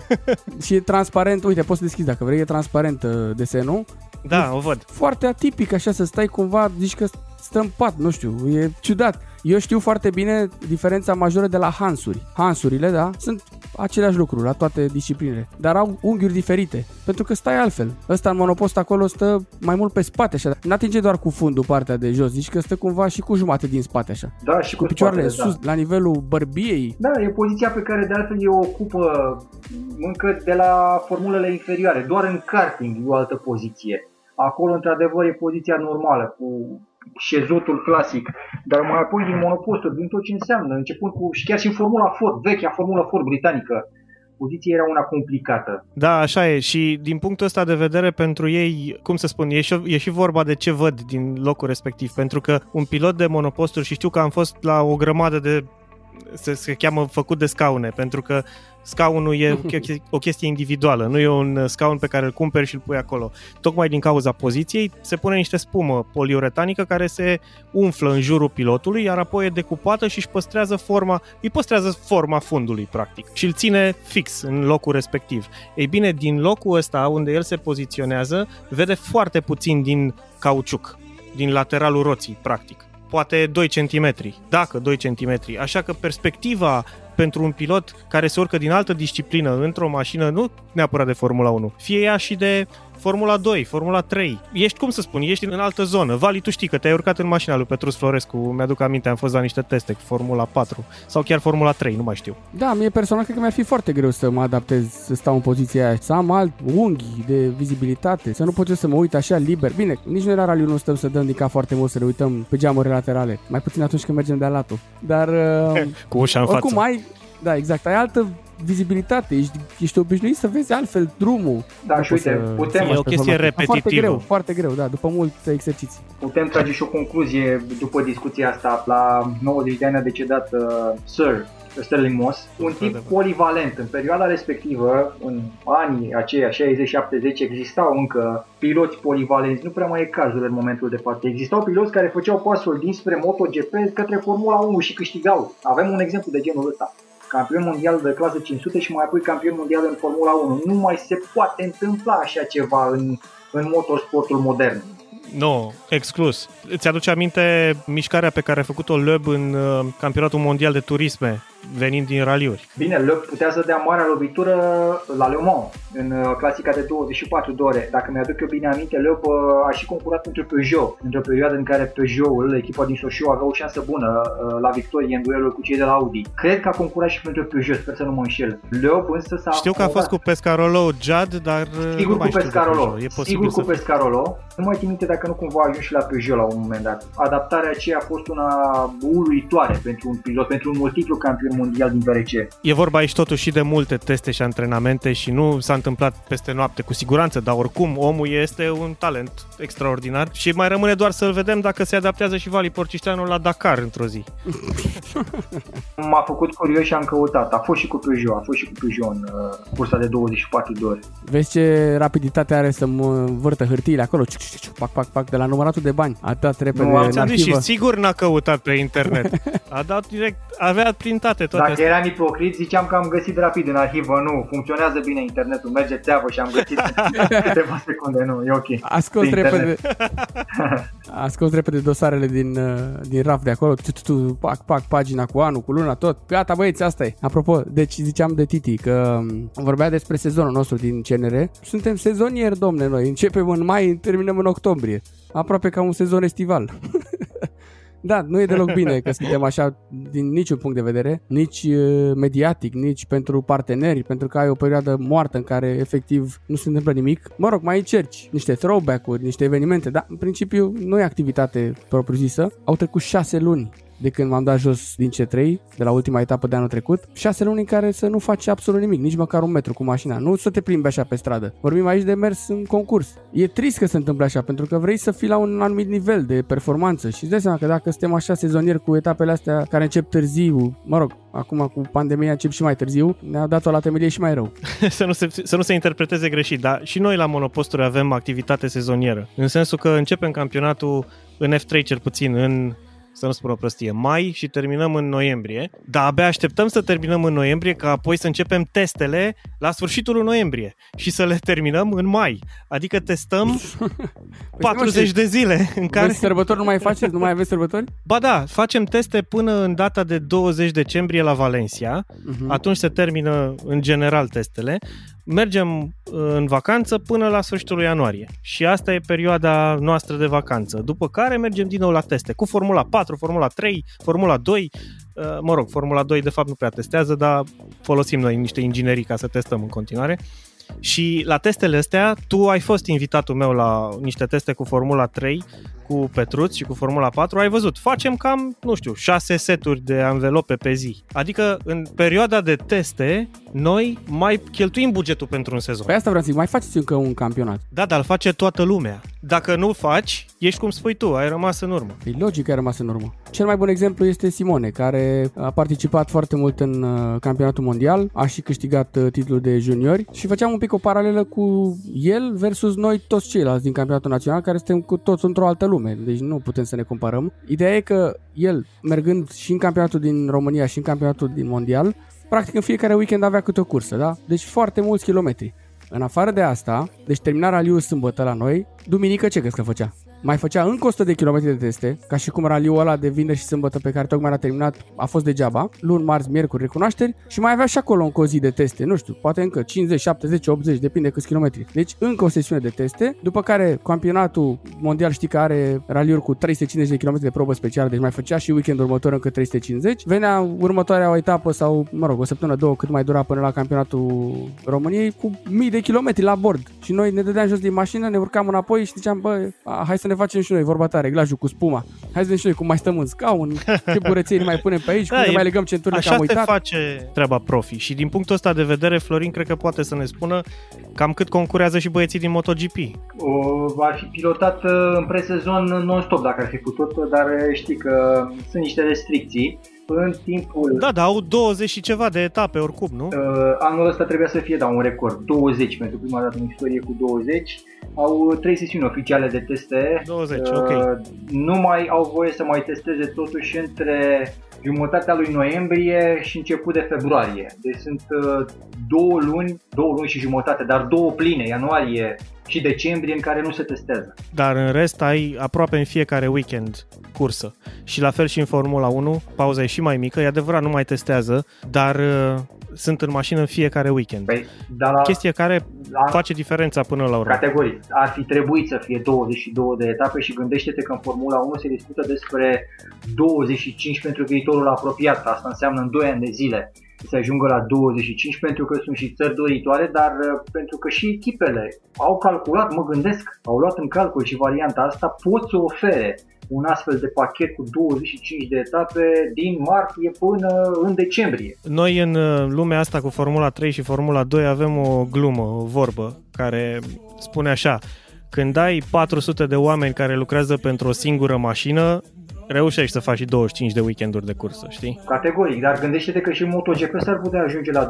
și e transparent, uite, poți să deschizi dacă vrei, e transparent uh, desenul. Da, e o văd. Foarte atipic așa să stai cumva, zici că stă în pat, nu știu, e ciudat. Eu știu foarte bine diferența majoră de la Hansuri. Hansurile, da, sunt aceleași lucruri la toate disciplinele, dar au unghiuri diferite, pentru că stai altfel. Ăsta în monopost acolo stă mai mult pe spate așa, n-atinge doar cu fundul partea de jos, zici că stă cumva și cu jumate din spate așa. Da, și cu, cu picioarele spatele, sus, da. la nivelul bărbiei. Da, e poziția pe care de altfel o ocupă încă de la formulele inferioare, doar în karting e o altă poziție. Acolo, într-adevăr, e poziția normală, cu șezotul clasic, dar mai apoi din monoposturi, din tot ce înseamnă, începând cu, și chiar și în Formula Ford, vechea Formula Ford britanică, poziția era una complicată. Da, așa e. Și din punctul ăsta de vedere pentru ei, cum să spun, e și, e și vorba de ce văd din locul respectiv, pentru că un pilot de monoposturi și știu că am fost la o grămadă de se, se cheamă făcut de scaune, pentru că scaunul e o chestie individuală, nu e un scaun pe care îl cumperi și îl pui acolo. Tocmai din cauza poziției se pune niște spumă poliuretanică care se umflă în jurul pilotului, iar apoi e decupată și își păstrează forma, îi păstrează forma fundului, practic, și îl ține fix în locul respectiv. Ei bine, din locul ăsta unde el se poziționează, vede foarte puțin din cauciuc, din lateralul roții, practic poate 2 cm, dacă 2 cm. Așa că perspectiva pentru un pilot care se urcă din altă disciplină într-o mașină, nu neapărat de Formula 1, fie ea și de Formula 2, Formula 3. Ești, cum să spun, ești în altă zonă. Vali, tu știi că te-ai urcat în mașina lui Petrus Florescu, mi-aduc aminte, am fost la niște teste cu Formula 4 sau chiar Formula 3, nu mai știu. Da, mie personal cred că mi-ar fi foarte greu să mă adaptez, să stau în poziția aia, să am alt unghi de vizibilitate, să nu pot să mă uit așa liber. Bine, nici noi la raliu nu stăm să dăm din cap foarte mult, să ne uităm pe geamurile laterale, mai puțin atunci când mergem de-a latul. Dar uh, cu ușa în oricum față. ai, da, exact, ai altă vizibilitate, ești, ești obișnuit să vezi altfel drumul. Da, și uite, să... putem... E o chestie repetitivă. Foarte greu, foarte greu, da, după multe exerciții. Putem trage și o concluzie după discuția asta. La 90 de ani a decedat uh, Sir Sterling Moss, un tip polivalent. În perioada respectivă, în anii aceia, 60-70, existau încă piloți polivalenți. Nu prea mai e cazul în momentul de față. Existau piloți care făceau pasul dinspre MotoGP către Formula 1 și câștigau. Avem un exemplu de genul ăsta campion mondial de clasă 500 și mai apoi campion mondial în Formula 1. Nu mai se poate întâmpla așa ceva în, în motorsportul modern. Nu, exclus. Îți aduce aminte mișcarea pe care a făcut-o Loeb în uh, campionatul mondial de turisme venind din raliuri. Bine, Le putea să dea marea lovitură la Le Mans, în uh, clasica de 24 de ore. Dacă mi-aduc eu bine aminte, Le a și concurat pentru Peugeot, într-o perioadă în care Peugeot-ul, echipa din Soșiu, avea o șansă bună uh, la victorie în duelul cu cei de la Audi. Cred că a concurat și pentru Peugeot, sper să nu mă înșel. Le însă s-a Știu că a fost cu Pescarolo Jad, dar Sigur nu mai cu Pescarolo. E Sigur cu Pescarolo. Nu mai țin minte dacă nu cumva a ajuns și la Peugeot la un moment dat. Adaptarea aceea a fost una uluitoare pentru un pilot, pentru un multiplu campion mondial din VRC. E vorba aici totuși și de multe teste și antrenamente și nu s-a întâmplat peste noapte cu siguranță, dar oricum omul este un talent extraordinar și mai rămâne doar să-l vedem dacă se adaptează și Vali Porcișteanu la Dakar într-o zi. M-a făcut curios și am căutat. A fost și cu Peugeot, a fost și cu Peugeot în uh, cursa de 24 de ore. Vezi ce rapiditate are să mă vârtă hârtiile acolo, pac, pac, pac, de la număratul de bani. Atât repede nu, în arhivă. și sigur n-a căutat pe internet. A dat direct, avea printate toate Dacă astea. eram ipocrit, ziceam că am găsit rapid în arhivă. Nu, funcționează bine internetul, merge țeavă și am găsit câteva secunde. Nu, e ok. A scos repede, a scos repede dosarele din, uh, din raf de acolo, pac, pac, pagina cu anul, cu luna, tot. Gata băieți, asta e. Apropo, deci ziceam de Titi că um, vorbea despre sezonul nostru din CNR. Suntem sezonieri, domne, noi. Începem în mai, terminăm în octombrie. Aproape ca un sezon estival. Da, nu e deloc bine că suntem așa din niciun punct de vedere, nici uh, mediatic, nici pentru parteneri, pentru că ai o perioadă moartă în care efectiv nu se întâmplă nimic. Mă rog, mai încerci niște throwback-uri, niște evenimente, dar în principiu nu e activitate propriu-zisă. Au trecut șase luni de când m-am dat jos din C3, de la ultima etapă de anul trecut, șase luni în care să nu faci absolut nimic, nici măcar un metru cu mașina, nu să te plimbi așa pe stradă. Vorbim aici de mers în concurs. E trist că se întâmplă așa, pentru că vrei să fii la un anumit nivel de performanță și îți dai seama că dacă suntem așa sezonieri cu etapele astea care încep târziu, mă rog, acum cu pandemia încep și mai târziu, ne-a dat-o la temelie și mai rău. să, nu se, să nu se interpreteze greșit, dar și noi la monoposturi avem activitate sezonieră. În sensul că începem campionatul în F3 cel puțin în să nu spun o prostie, mai și terminăm în noiembrie, dar abia așteptăm să terminăm în noiembrie ca apoi să începem testele la sfârșitul noiembrie și să le terminăm în mai. Adică testăm păi 40 de zile în care... sărbători nu mai faceți? Nu mai aveți sărbători? Ba da, facem teste până în data de 20 decembrie la Valencia. Uh-huh. Atunci se termină în general testele mergem uh, în vacanță până la sfârșitul ianuarie. Și asta e perioada noastră de vacanță. După care mergem din nou la teste cu Formula 4, Formula 3, Formula 2. Uh, mă rog, Formula 2 de fapt nu prea testează, dar folosim noi niște inginerii ca să testăm în continuare. Și la testele astea, tu ai fost invitatul meu la niște teste cu Formula 3 cu Petruț și cu Formula 4, ai văzut, facem cam, nu știu, 6 seturi de anvelope pe zi. Adică în perioada de teste, noi mai cheltuim bugetul pentru un sezon. Păi asta vreau să zic, mai faceți încă un campionat. Da, dar îl face toată lumea. Dacă nu faci, ești cum spui tu, ai rămas în urmă. E logic că ai rămas în urmă. Cel mai bun exemplu este Simone, care a participat foarte mult în uh, campionatul mondial, a și câștigat uh, titlul de juniori și făceam un pic o paralelă cu el versus noi toți ceilalți din campionatul național, care suntem cu toți într-o altă lume lume, deci nu putem să ne comparăm. Ideea e că el, mergând și în campionatul din România și în campionatul din mondial, practic în fiecare weekend avea câte o cursă, da? Deci foarte mulți kilometri. În afară de asta, deci termina raliul sâmbătă la noi, duminică ce crezi că făcea? Mai făcea încă 100 de km de teste, ca și cum raliul ăla de vineri și sâmbătă pe care tocmai l-a terminat a fost degeaba, luni, marți, miercuri, recunoașteri și mai avea și acolo încă o zi de teste, nu știu, poate încă 50, 70, 80, depinde câți kilometri. Deci încă o sesiune de teste, după care campionatul mondial știi că are raliuri cu 350 de km de probă specială, deci mai făcea și weekend următor încă 350. Venea următoarea o etapă sau, mă rog, o săptămână, două, cât mai dura până la campionatul României cu mii de kilometri la bord. Și noi ne dădeam jos din mașină, ne urcam înapoi și ziceam, bă, hai să ne facem și noi vorba ta, reglajul cu spuma. Hai să vedem și noi cum mai stăm în scaun, ce curățenie mai punem pe aici, da, cum ne mai legăm centurile că am uitat. Așa face treaba profi și din punctul ăsta de vedere Florin cred că poate să ne spună cam cât concurează și băieții din MotoGP. O, ar fi pilotat uh, în presezon non-stop dacă ar fi putut, dar știi că sunt niște restricții în timpul... Da, da, au 20 și ceva de etape oricum, nu? Uh, anul ăsta trebuia să fie, da, un record. 20 pentru prima dată în istorie cu 20. Au trei sesiuni oficiale de teste. 20, uh, ok. Nu mai au voie să mai testeze totuși între jumătatea lui noiembrie și început de februarie. Deci sunt uh, două luni, două luni și jumătate, dar două pline, ianuarie și decembrie, în care nu se testează. Dar în rest ai aproape în fiecare weekend cursă. Și la fel și în Formula 1, pauza e și mai mică, e adevărat, nu mai testează, dar uh, sunt în mașină în fiecare weekend. Păi, dar la, Chestia care la, face diferența până la urmă. Categoric. Ar fi trebuit să fie 22 de etape și gândește-te că în Formula 1 se discută despre 25 pentru viitorul apropiat. Asta înseamnă în 2 ani de zile să ajungă la 25 pentru că sunt și țări doritoare, dar uh, pentru că și echipele au calculat, mă gândesc, au luat în calcul și varianta asta, pot să ofere un astfel de pachet cu 25 de etape din martie până în decembrie. Noi în uh, lumea asta cu Formula 3 și Formula 2 avem o glumă, o vorbă, care spune așa, când ai 400 de oameni care lucrează pentru o singură mașină, reușești să faci și 25 de weekenduri de cursă, știi? Categoric, dar gândește-te că și MotoGP s-ar putea ajunge la 22-23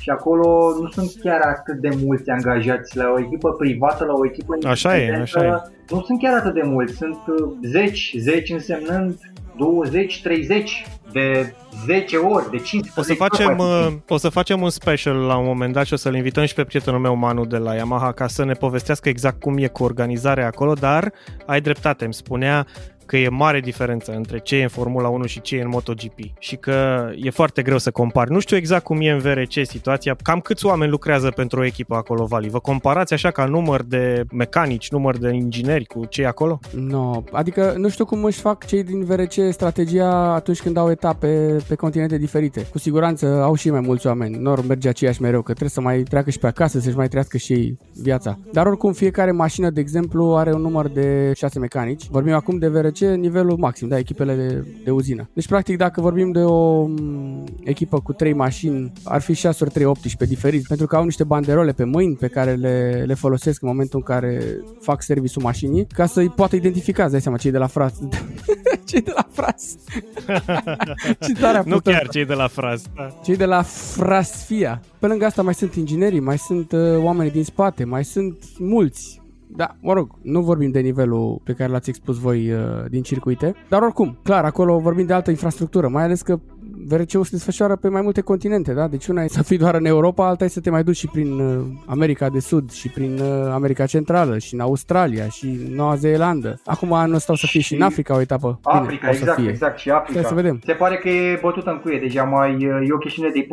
și acolo nu sunt chiar atât de mulți angajați la o echipă privată, la o echipă Așa e, așa e. Nu sunt chiar atât de mulți, sunt 10, uh, 10 însemnând 20-30 de 10 ori, de 15 o să facem, ori. Uh, o să facem un special la un moment dat și o să-l invităm și pe prietenul meu Manu de la Yamaha ca să ne povestească exact cum e cu organizarea acolo, dar ai dreptate, îmi spunea că e mare diferență între ce e în Formula 1 și ce e în MotoGP și că e foarte greu să compari. Nu știu exact cum e în VRC situația, cam câți oameni lucrează pentru o echipă acolo, Vali? Vă comparați așa ca număr de mecanici, număr de ingineri cu cei acolo? Nu, no, adică nu știu cum își fac cei din VRC strategia atunci când au etape pe continente diferite. Cu siguranță au și mai mulți oameni, nu merge aceeași mereu, că trebuie să mai treacă și pe acasă, să-și mai trăiască și ei viața. Dar oricum fiecare mașină, de exemplu, are un număr de 6 mecanici. Vorbim acum de VRC ce nivelul maxim, da, echipele de, de uzină. Deci, practic, dacă vorbim de o mm, echipă cu 3 mașini, ar fi 6 ori 3 18 diferiți, pentru că au niște banderole pe mâini pe care le, le folosesc în momentul în care fac serviciul mașinii, ca să-i poată identifica, îți dai seama, cei de la fras. cei de la fras. nu chiar cei de la fras. Da. Cei de la frasfia. Pe lângă asta mai sunt inginerii, mai sunt uh, oamenii din spate, mai sunt mulți da, mă rog, nu vorbim de nivelul pe care l-ați expus voi uh, din circuite, dar oricum, clar, acolo vorbim de altă infrastructură, mai ales că VRC-ul se desfășoară pe mai multe continente, da? Deci una e să fii doar în Europa, alta e să te mai duci și prin uh, America de Sud și prin uh, America Centrală și în Australia și Noua Zeelandă. Acum anul ăsta o să fie și, și în Africa o etapă. Africa, Bine, exact, fie. exact, și Africa. să vedem. Se pare că e bătută în cuie deja, mai e o chestiune de,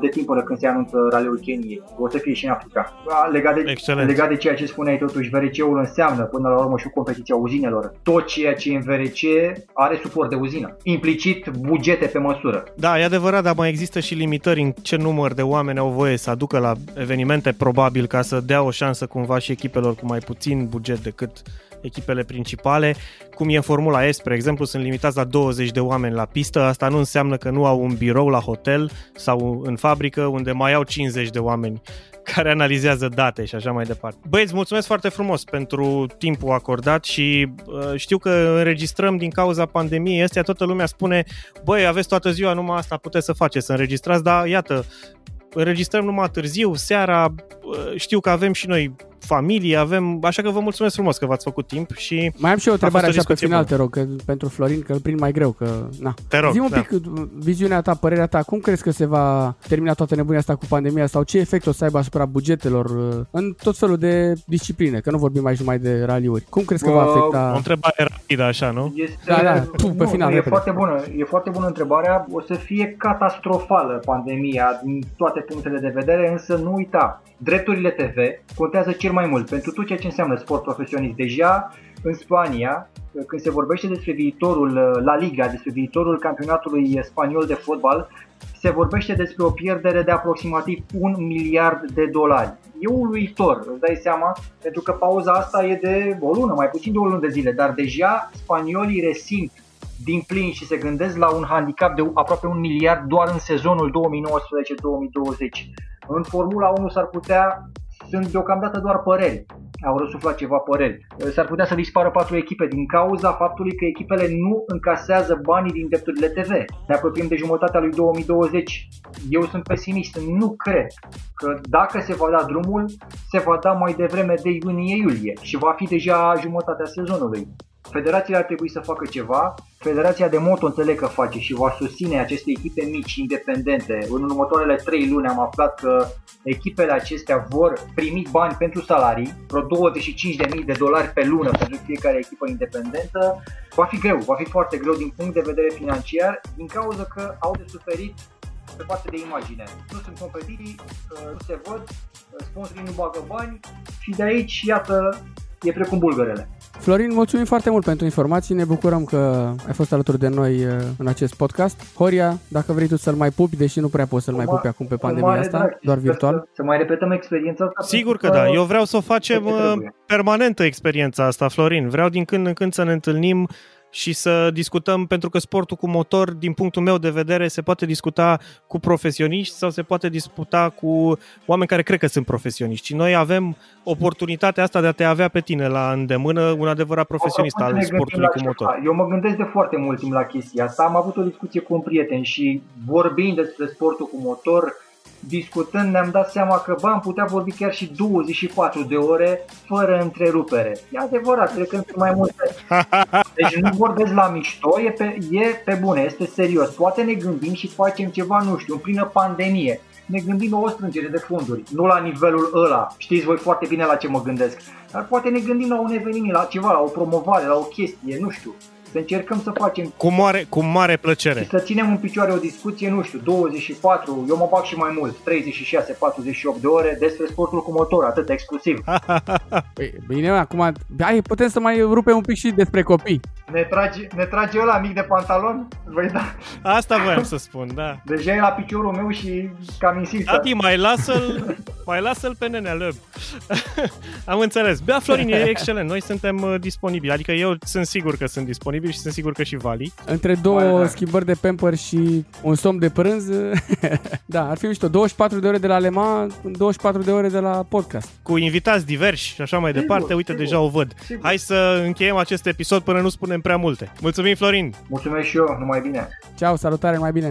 de timp până când se anunță raliul Keniei. O să fie și în Africa. Legat de, Excelent. legat de ceea ce spuneai totuși, VRC-ul înseamnă până la urmă și competiția uzinelor. Tot ceea ce e în VRC are suport de uzină. Implicit bugete pe măsură. Da, e adevărat, dar mai există și limitări în ce număr de oameni au voie să aducă la evenimente, probabil, ca să dea o șansă cumva și echipelor cu mai puțin buget decât echipele principale. Cum e în Formula E, spre exemplu, sunt limitați la 20 de oameni la pistă. Asta nu înseamnă că nu au un birou la hotel sau în fabrică unde mai au 50 de oameni care analizează date și așa mai departe. Băieți, mulțumesc foarte frumos pentru timpul acordat și uh, știu că înregistrăm din cauza pandemiei astea, toată lumea spune, băi, aveți toată ziua, numai asta puteți să faceți, să înregistrați, dar iată, înregistrăm numai târziu, seara, uh, știu că avem și noi familie, avem, așa că vă mulțumesc frumos că v-ați făcut timp și Mai am și o întrebare așa pe final, bună. te rog, că, pentru Florin, că îl prind mai greu, că na. Te rog, Zi un da. pic viziunea ta, părerea ta, cum crezi că se va termina toată nebunia asta cu pandemia sau ce efect o să aibă asupra bugetelor uh, în tot felul de discipline, că nu vorbim aici numai de raliuri. Cum crezi că va afecta? O întrebare rapidă așa, nu? Este, da, da, Puh, pe nu, final, e repede. foarte bună, e foarte bună întrebarea, o să fie catastrofală pandemia din toate punctele de vedere, însă nu uita, drepturile TV contează cel mai mult pentru tot ceea ce înseamnă sport profesionist. Deja în Spania, când se vorbește despre viitorul La Liga, despre viitorul campionatului spaniol de fotbal, se vorbește despre o pierdere de aproximativ un miliard de dolari. E uluitor, îți dai seama, pentru că pauza asta e de o lună, mai puțin de o lună de zile, dar deja spaniolii resimt din plin și se gândesc la un handicap de aproape un miliard doar în sezonul 2019-2020. În Formula 1 s-ar putea, sunt deocamdată doar păreri, au răsuflat ceva păreri. S-ar putea să dispară patru echipe din cauza faptului că echipele nu încasează banii din drepturile TV. Ne apropiem de jumătatea lui 2020. Eu sunt pesimist, nu cred că dacă se va da drumul, se va da mai devreme de iunie-iulie și va fi deja jumătatea sezonului. Federația ar trebui să facă ceva. Federația de moto înțeleg că face și va susține aceste echipe mici, independente. În următoarele 3 luni am aflat că echipele acestea vor primi bani pentru salarii, vreo 25.000 de dolari pe lună pentru fiecare echipă independentă. Va fi greu, va fi foarte greu din punct de vedere financiar, din cauza că au de suferit pe partea de imagine. Nu sunt competiții, nu se văd, sponsorii nu bagă bani și de aici, iată, e precum bulgărele. Florin, mulțumim foarte mult pentru informații, ne bucurăm că ai fost alături de noi uh, în acest podcast. Horia, dacă vrei tu să-l mai pupi, deși nu prea poți să-l mai pupi acum pe pandemia asta, drag. doar virtual. Să, să mai repetăm experiența asta? Sigur că da, eu vreau să o facem uh, permanentă experiența asta, Florin. Vreau din când în când să ne întâlnim și să discutăm, pentru că sportul cu motor, din punctul meu de vedere, se poate discuta cu profesioniști sau se poate discuta cu oameni care cred că sunt profesioniști. Și noi avem oportunitatea asta de a te avea pe tine la îndemână, un adevărat profesionist al sportului cu motor. Eu mă gândesc de foarte mult timp la chestia asta. Am avut o discuție cu un prieten și vorbind despre sportul cu motor, discutând ne-am dat seama că bă, am putea vorbi chiar și 24 de ore fără întrerupere. E adevărat, cred că sunt mai multe. Deci nu vorbesc la mișto, e pe, e pe bune, este serios. Poate ne gândim și facem ceva, nu știu, în plină pandemie. Ne gândim la o strângere de fonduri, nu la nivelul ăla. Știți voi foarte bine la ce mă gândesc. Dar poate ne gândim la un eveniment, la ceva, la o promovare, la o chestie, nu știu să încercăm să facem. Cu mare, cu mare plăcere. Și să ținem în picioare o discuție, nu știu, 24, eu mă bag și mai mult, 36-48 de ore despre sportul cu motor, atât exclusiv. Păi, bine, acum, hai, putem să mai rupem un pic și despre copii. Ne trage, ne trage ăla mic de pantalon? Voi da. Asta voiam să spun, da. Deja e la piciorul meu și cam insistă. Tati, mai lasă-l, mai lasă-l pe nenea lăb. Am înțeles. Bea, Florin, e excelent. Noi suntem uh, disponibili. Adică eu sunt sigur că sunt disponibil și sunt sigur că și Vali. Între două mai schimbări de pamper și un somn de prânz, da, ar fi mișto. 24 de ore de la Lema, 24 de ore de la podcast. Cu invitați diversi și așa mai sigur, departe. Uite, sigur, deja o văd. Sigur. Hai să încheiem acest episod până nu spunem prea multe. Mulțumim, Florin! Mulțumesc și eu, numai bine! Ceau, salutare, mai bine!